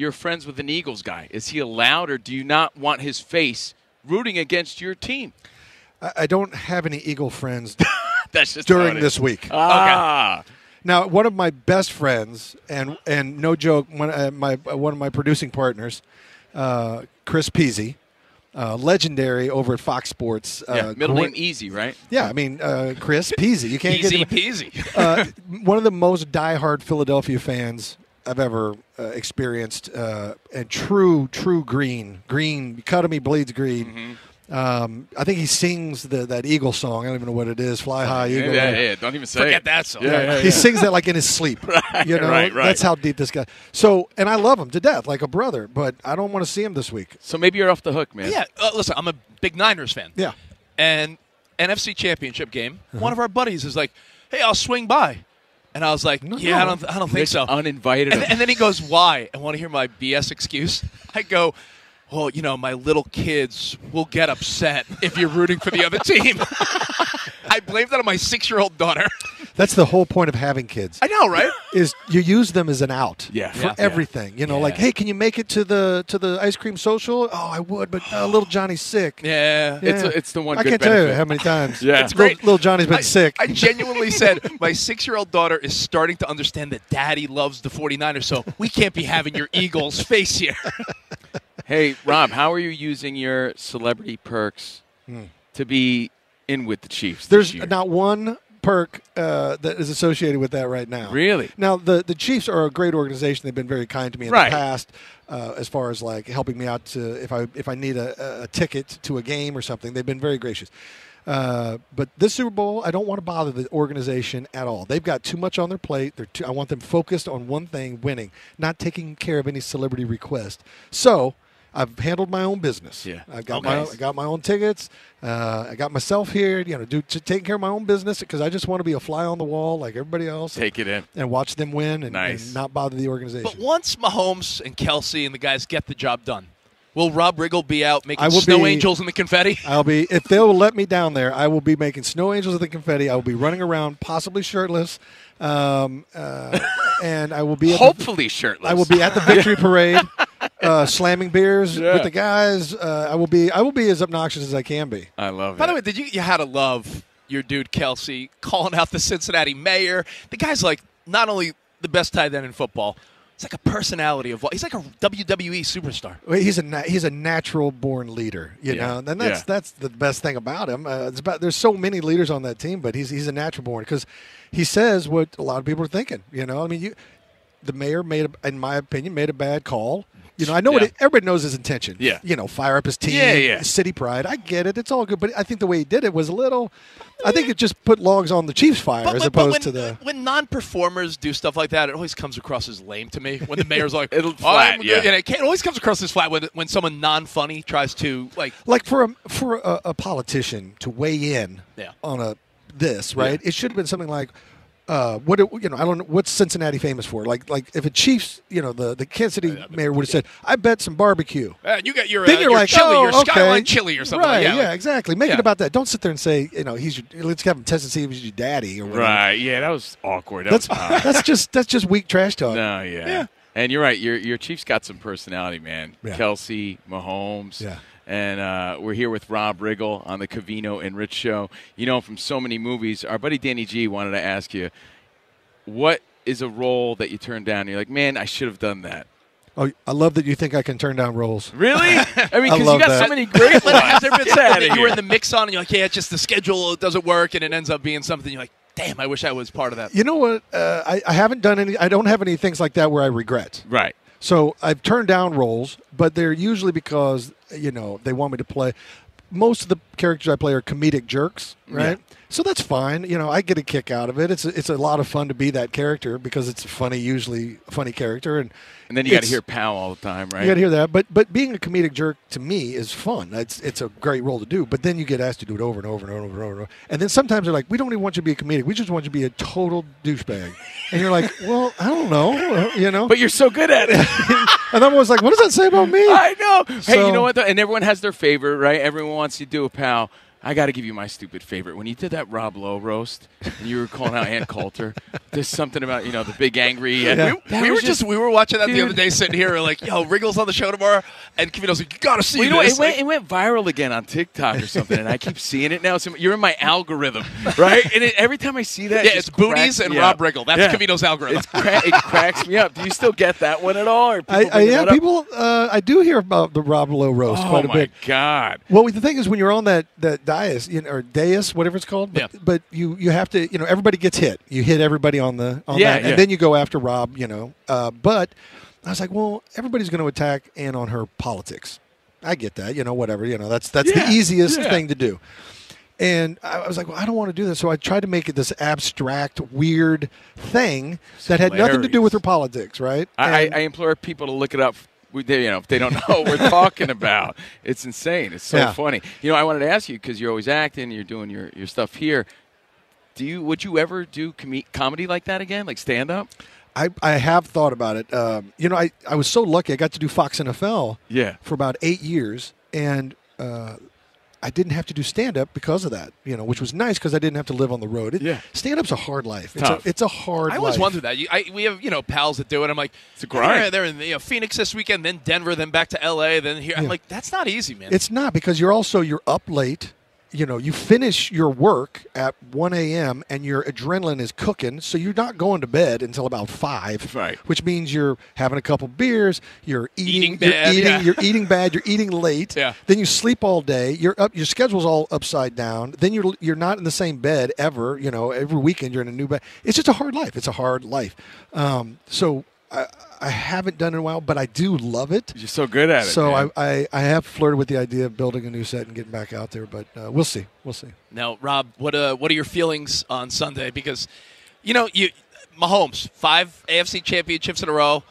You're friends with an Eagles guy. Is he allowed, or do you not want his face rooting against your team? I, I don't have any Eagle friends That's just during this week. Ah. Now, one of my best friends, and and no joke, one uh, my uh, one of my producing partners, uh, Chris Peasy, uh, legendary over at Fox Sports. Uh, Yeah, middle name easy, right? Yeah, I mean uh, Chris Peasy. You can't Easy get him. peasy. uh, one of the most diehard Philadelphia fans I've ever uh, experienced, uh, and true, true green, green. Cut him, he bleeds green. Mm-hmm. Um, I think he sings the, that Eagle song. I don't even know what it is. Fly high, Eagle. yeah, yeah, Don't even say Forget it. that song. Yeah, yeah, He yeah. sings that like in his sleep. you know, right, right. that's how deep this guy. So, and I love him to death, like a brother. But I don't want to see him this week. So maybe you're off the hook, man. Yeah, uh, listen, I'm a big Niners fan. Yeah. And NFC Championship game, Uh-huh. one of our buddies is like, "Hey, I'll swing by," and I was like, "Yeah, I don't, I don't think Rich so." uninvited And, and then he goes, "Why?" And want to hear my BS excuse? I go, "Well, you know, my little kids will get upset if you're rooting for the other team." I blame that on my six-year-old daughter. That's the whole point of having kids. I know, right? is you use them as an out Yeah. for Yeah. everything. You know, like, hey, can you make it to the to the ice cream social? Oh, I would, but uh, little Johnny's sick. Yeah. It's a- it's the one I good can't tell you how many times. Yeah. It's great. little Johnny's been I, sick. I genuinely said my six-year-old daughter is starting to understand that daddy loves the 49ers, so we can't be having your Eagles face here. Hey, Rob, how are you using your celebrity perks to be in with the Chiefs? There's not one perk uh, that is associated with that right now. Really? Now the the Chiefs are a great organization. They've been very kind to me in Right. the past, uh, as far as like helping me out to if I if I need a, a ticket to a game or something. They've been very gracious. Uh, but this Super Bowl, I don't want to bother the organization at all. They've got too much on their plate. They're too, I want them focused on one thing: winning, not taking care of any celebrity request. So. I've handled my own business. Yeah. I've got Okay. my I got my own tickets. Uh, I got myself here. You know, do to taking care of my own business because I just want to be a fly on the wall like everybody else. Take it in. and watch them win and, Nice. and not bother the organization. But once Mahomes and Kelsey and the guys get the job done, Will Rob Riggle be out making I will snow be- angels in the confetti? I'll be if they'll let me down there. I will be making snow angels of the confetti. I will be running around, possibly shirtless, um, uh, and I will be at the, Hopefully shirtless. I will be at the victory parade, uh, slamming beers Yeah. with the guys. Uh, I will be I will be as obnoxious as I can be. I love By it. the way, did you you had to love your dude Kelsey calling out the Cincinnati mayor? The guy's like not only the best tight end in football, he's like a personality of what he's like a WWE superstar. Well, He's a na- he's a natural born leader, you Yeah. know, and that's Yeah. that's the best thing about him. Uh, it's about there's so many leaders on that team, but he's he's a natural born because he says what a lot of people are thinking. You know, I mean, you the mayor made, a, in my opinion, made a bad call. You know, I know what it, everybody knows his intention. Yeah. you know, fire up his team. Yeah, yeah. City pride. I get it. It's all good, but I think the way he did it was a little. I think it just put logs on the Chiefs' fire as opposed when, to the. when non-performers do stuff like that, it always comes across as lame to me. When the mayor's like, It'll oh, "I'm flat, good," yeah. and it, can't- it always comes across as flat when when someone non-funny tries to like. like for a for a, a politician to weigh in Yeah. on a this right it should have been something like uh, what it- you know I don't know what's Cincinnati famous for like like if a Chiefs you know the the Kansas City mayor would have said I bet some barbecue Uh, you got your, then uh, you're your like chili, oh, your okay. skyline chili or something. right like, yeah, like- exactly make yeah. it about that don't sit there and say you know he's your let's have him test and see if he's your daddy or whatever right. Yeah, that was awkward. That that's was that's just that's just weak trash talk No, yeah. And you're right. Your your Chiefs got some personality, man. Yeah. Kelsey, Mahomes. Yeah. And uh, we're here with Rob Riggle on the Covino and Rich show. You know from so many movies. Our buddy Danny G wanted to ask you, what is a role that you turned down? You're like, man, I should have done that. oh I love that you think I can turn down roles Really? I mean, because you got that. so many great ones. Has there been Get something outta that you were in the mix on, and you're like, yeah, it's just the schedule doesn't work, and it ends up being something you're like, damn, I wish I was part of that. you know what uh, I, I haven't done any I don't have any things like that where I regret Right. So I've turned down roles, but they're usually because you know they want me to play. Most of the characters I play are comedic jerks, right? So that's fine. You know, I get a kick out of it. It's a, it's a lot of fun to be that character because it's a funny, usually funny character, and And then you got to hear Pow all the time, right? You got to hear that, but but being a comedic jerk to me is fun. It's it's a great role to do. But then you get asked to do it over and over and over and over and over. And then sometimes they're like, "We don't even want you to be a comedic. We just want you to be a total douchebag." And you're like, "Well, I don't know, you know." but you're so good at it. and I'm always like, "What does that say about me?" I know. hey, you know what? Though? And everyone has their favorite, right? Everyone wants you to do a pal. I got to give you my stupid favorite. When you did that Rob Lowe roast, and you were calling out Ann Coulter, there's something about you know the big angry. Yeah. that we were was just, we were watching that the other day, sitting here, like, yo, Riggle's on the show tomorrow, and Covino's like, you gotta see Well, you know, what? this. it went, it went viral again on TikTok or something, and I keep seeing it now. So you're in my algorithm, right? And it, every time I see that, yeah, it it's booties and Rob up. Riggle. That's Yeah. Covino's algorithm. It's cra- it cracks me up. Do you still get that one at all? Or people I, I yeah, people. Uh, I do hear about the Rob Lowe roast Oh quite a bit. Oh my bit. god! Well, the thing is, when you're on that that dais, you know, or dais, whatever it's called, but, Yeah. but you you have to, you know, everybody gets hit. You hit everybody on the on Yeah, that, yeah. and then you go after Rob. You know, uh, but I was like, well, everybody's going to attack Ann on her politics. I get that, you know, whatever, you know, that's that's the easiest thing to do. And I was like, well, I don't want to do this. So I tried to make it this abstract, weird thing that had nothing to do with her politics, right? I, I, I implore people to look it up. We- they- You know, if they don't know what we're talking about, it's insane. It's so Yeah. funny. You know, I wanted to ask you because you're always acting, you're doing your, your stuff here. Do you would you ever do com- comedy like that again, like stand up? I, I have thought about it. Um, you know, I, I was so lucky. I got to do Fox NFL Yeah. for about eight years, and uh, I didn't have to do stand up because of that. You know, which was nice because I didn't have to live on the road. It, Yeah. stand up's a hard life. It's Tough. a, it's a hard. Life. I always life. wondered that. You, I, we have you know pals that do it. I'm like, It's a grind. They're, they're in you know, Phoenix this weekend, then Denver, then back to L.A., then here. I'm Yeah. like, that's not easy, man. It's not because you're also you're up late. You know, you finish your work at 1 a.m. and your adrenaline is cooking, so you're not going to bed until about five. Right. Which means you're having a couple beers, you're eating, Eating bad, you're eating, yeah. you're eating bad, you're eating late. Yeah. Then you sleep all day. You're up. Your schedule's all upside down. Then you're you're not in the same bed ever. You know, every weekend you're in a new bed. It's just a hard life. It's a hard life. Um, so I, I haven't done it in a while, but I do love it. You're so good at it. So. I, I, I have flirted with the idea of building a new set and getting back out there, but uh, we'll see. We'll see. Now, Rob, what uh, what are your feelings on Sunday? Because, you know, you Mahomes five AFC championships in a row.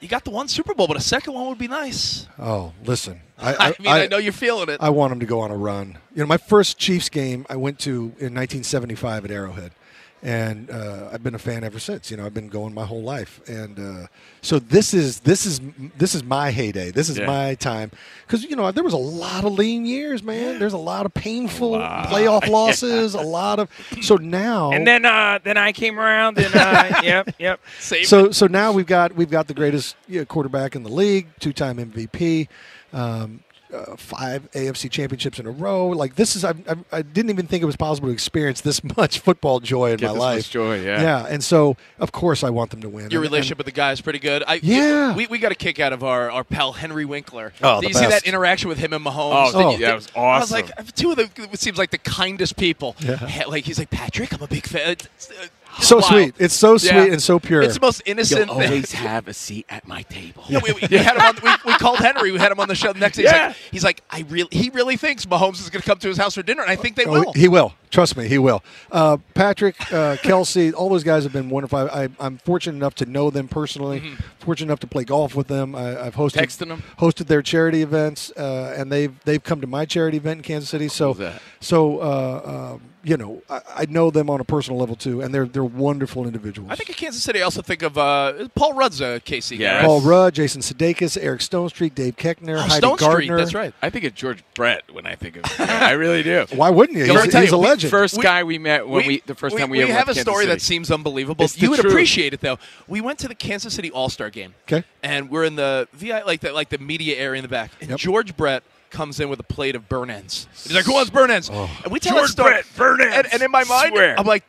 You got the one Super Bowl, but a second one would be nice. Oh, listen. I, I, mean, I, know you're feeling it. I want him to go on a run. You know, my first Chiefs game I went to in 1975 at Arrowhead, and uh, I've been a fan ever since. You know, I've been going my whole life, and uh, so this is this is this is my heyday. This is Yeah. my time because you know there was a lot of lean years, man. There's a lot of painful playoff losses, a lot of so now And then uh, then I came around and uh, yep yep. Same. so so now we've got we've got the greatest you know, quarterback in the league, two time MVP, um, uh, five AFC championships in a row. Like this is I, I, I didn't even think it was possible to experience this much football joy in Get my this life. much joy, yeah. yeah, and so of course I want them to win. Your And- relationship with the guy is pretty good. I, Yeah. we, we got a kick out of our, our pal Henry Winkler. Oh, Did the you see that interaction with him and Oh, Mahomes? Did oh. you- yeah, it was awesome. I was like, two of the it seems like the kindest people. Yeah. Like he's like Patrick, I'm a big fan. It's, and so wild. sweet. It's so sweet Yeah. and so pure. It's the most innocent. You'll always have a seat at my table. Yeah, we, we, we had him on. We, we called Henry. We had him on the show. The next day, he's Yeah. like, he's like, I really, he really thinks Mahomes is going to come to his house for dinner, and I think they Oh, will. He will. Trust me, he will. Uh, Patrick, uh, Kelsey, all those guys have been wonderful. I, I, I'm fortunate enough to know them personally. Mm-hmm. Fortunate enough to play golf with them. I, I've hosted Texting them? hosted their charity events, uh, and they've they've come to my charity event in Kansas City. So so uh, um, you know, I, I know them on a personal level too, and they're they're wonderful individuals. I think of Kansas City. I also think of uh, Paul Rudd's a KC guy. Yeah. right? Paul Rudd, Jason Sudeikis, Eric Stonestreet, Dave Koechner, Oh, Heidi Stonestreet. Gardner. That's right. I think of George Brett when I think of him. I really do. Why wouldn't you? Let me He's, tell he's you, a we legend. First We- guy we met when we, the first time we, ever have a Kansas story City. that seems unbelievable. It's you would truth. appreciate it though. We went to the Kansas City All Star game. Okay. And we're in the VI like the like the media area in the back. And Yep. George Brett comes in with a plate of burn ends. He's like, "Who wants burn ends?" And we tell that story. Brett, burn ends. And, and in my mind, Swear. I'm like.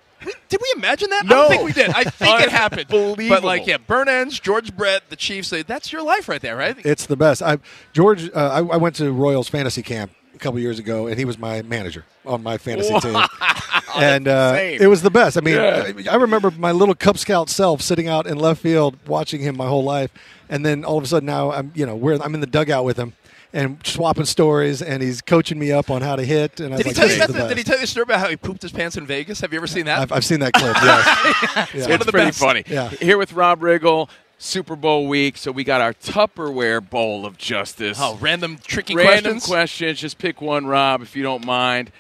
Did we imagine that? I No. don't think we did. I think it happened. But like, yeah, burn ends, George Brett, the Chiefs. uh, That's your life right there, right? It's the best. I George. Uh, I, I went to Royals fantasy camp a couple years ago, and he was my manager on my fantasy team. and uh, it was the best. I mean, Yeah. I, I remember my little Cub Scout self sitting out in left field watching him my whole life, and then all of a sudden now I'm you know we're, I'm in the dugout with him. And swapping stories, and he's coaching me up on how to hit. And I was Did he like, tell you is about the the, Did he tell you the story about how he pooped his pants in Vegas? Have you ever seen that? I've, I've seen that clip. Yes. Yeah. one it's of pretty best. funny. Yeah. Here with Rob Riggle, Super Bowl week. So we got our Tupperware Bowl of Justice. oh, random tricky Random questions. questions. Just pick one, Rob, if you don't mind.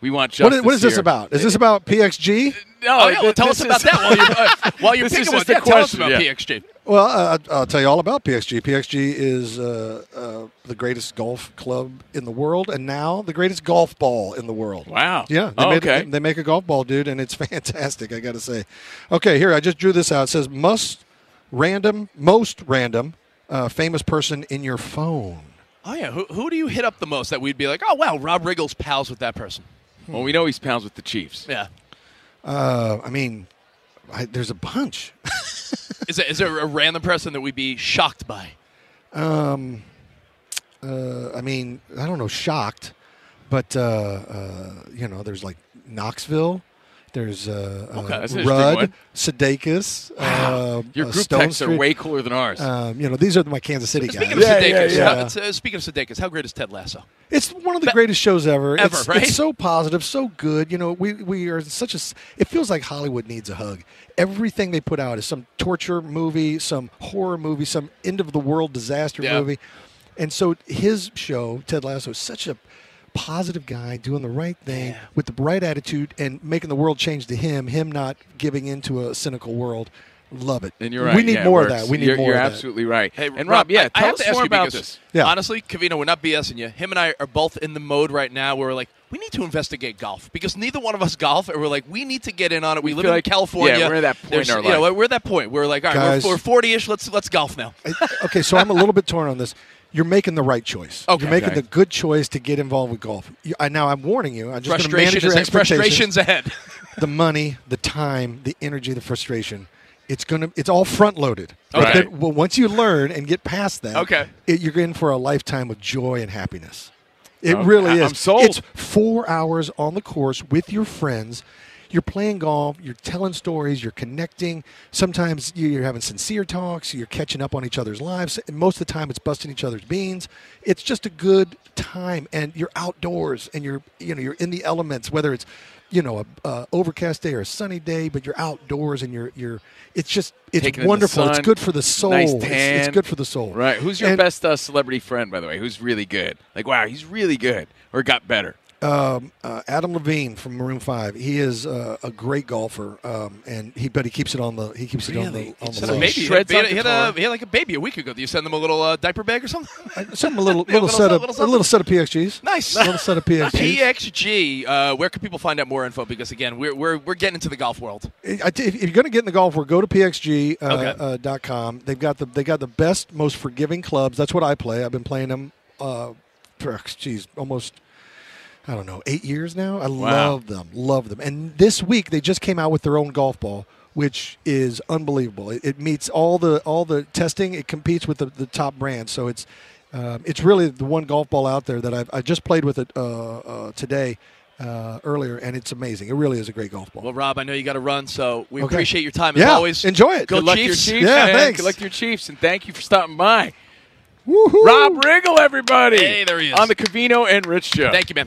We want justice. is, what is this here. about? Is this about PXG? No, Oh, yeah, well, tell us about is- that while you're, uh, while you're This is picking one. just a Yeah, tell us question, about yeah. PXG. Well, uh, I'll tell you all about PXG. PXG is uh, uh, the greatest golf club in the world, and now the greatest golf ball in the world. Wow. Yeah, they, Oh, made, okay. they make a golf ball, dude, and it's fantastic. I got to say. Okay, here I just drew this out. It says must random, most random, uh, famous person in your phone. Oh yeah, who, who do you hit up the most that we'd be like, oh wow, Rob Riggle's pals with that person? Well, we know he's pounds with the Chiefs. Yeah. Uh, I mean, I, there's a bunch. Is there, is there a random person that we'd be shocked by? Um, uh, I mean, I don't know, shocked, but uh, uh, you know, there's like Knoxville. There's uh, Okay, uh, that's an interesting Rudd, one. Sudeikis. Uh, Your uh, group Stone texts are way cooler than ours. Um, you know, these are my Kansas City Speaking guys. of Yeah, Sudeikis, yeah, yeah. how- uh, speaking of Sudeikis, how great is Ted Lasso? It's one of the greatest shows ever. Ever, it's, right? It's so positive, so good. You know, we we are such a. It feels like Hollywood needs a hug. Everything they put out is some torture movie, some horror movie, some end of the world disaster Yeah. movie, and so his show, Ted Lasso, is such a positive guy doing the right thing with the right attitude and making the world change to him. Him not giving into a cynical world. Love it. and you're right. We need yeah, more of that. We need you're, more You're of that. absolutely right. Hey, and Rob, yeah, I, I tell have us to ask more you about because, this. Yeah. honestly, Covino, we're not BSing you. Him and I are both in the mode right now where we're like, we need to investigate golf because neither one of us golf, and we're like, we need to get in on it. We, We live in like- California. yeah, we're at that point in There's- our you know, we're at that point. We're like, all right, Guys. we're, we're 40-ish. Let's let's golf now. I- okay, so I'm a little bit torn on this. You're making the right choice. Okay. You're making Okay. the good choice to get involved with golf. You, I, now I'm warning you. I'm just going to manage your expectations. frustrations ahead. The money, the time, the energy, the frustration. It's gonna. It's all front loaded. But Okay. then, well, once you learn and get past that, Okay. it, you're in for a lifetime of joy and happiness. It Okay, really is. I'm sold. It's four hours on the course with your friends. You're playing golf. You're telling stories. You're connecting. Sometimes you- you're having sincere talks. You're catching up on each other's lives. And most of the time, it's busting each other's beans. It's just a good time, and you're outdoors, and you're you know you're in the elements. Whether it's you know a, a overcast day or a sunny day, but you're outdoors, and you're you're. It's just it's Taking wonderful. It's good for the soul. nice It's- It's, good for the soul. Right. Who's your And- best uh, celebrity friend, by the way? Who's really good? Like, wow, he's really good, or got better? Um, uh, Adam Levine from Maroon Five. He is uh, a great golfer, um, and he but he keeps it on the he keeps it on the on He the had low. baby. He had, Shreds he had- on he had a, he had like a baby a week ago. Do you send them a little uh, diaper bag or something? Something a little little little set of something, a little set of PXGs. Nice. A little set of PXGs. PXG. Uh, where can people find out more info? Because again, we're we're, we're getting into the golf world. If you're going to get in the golf world, go to pxg uh, Okay. uh, dot com. They've got the they got the best, most forgiving clubs. That's what I play. I've been playing them. Uh, for, geez, almost I don't know eight years now. I love them, love them. And this week they just came out with their own golf ball, which is unbelievable. It, it meets all the all the testing. It competes with the, the top brands. So it's um, it's really the one golf ball out there that I've I just played with it uh, uh, today. Uh, earlier, and it's amazing. It really is a great golf ball. Well, Rob, I know you got to run, so we Okay. appreciate your time as Yeah, always. enjoy it. Go Good luck to Chiefs. your Chiefs, Yeah, man. thanks. Good luck to your Chiefs, and thank you for stopping by. Woohoo! Rob Riggle, everybody. Hey, there he is. On the Covino and Rich show. Thank you, man.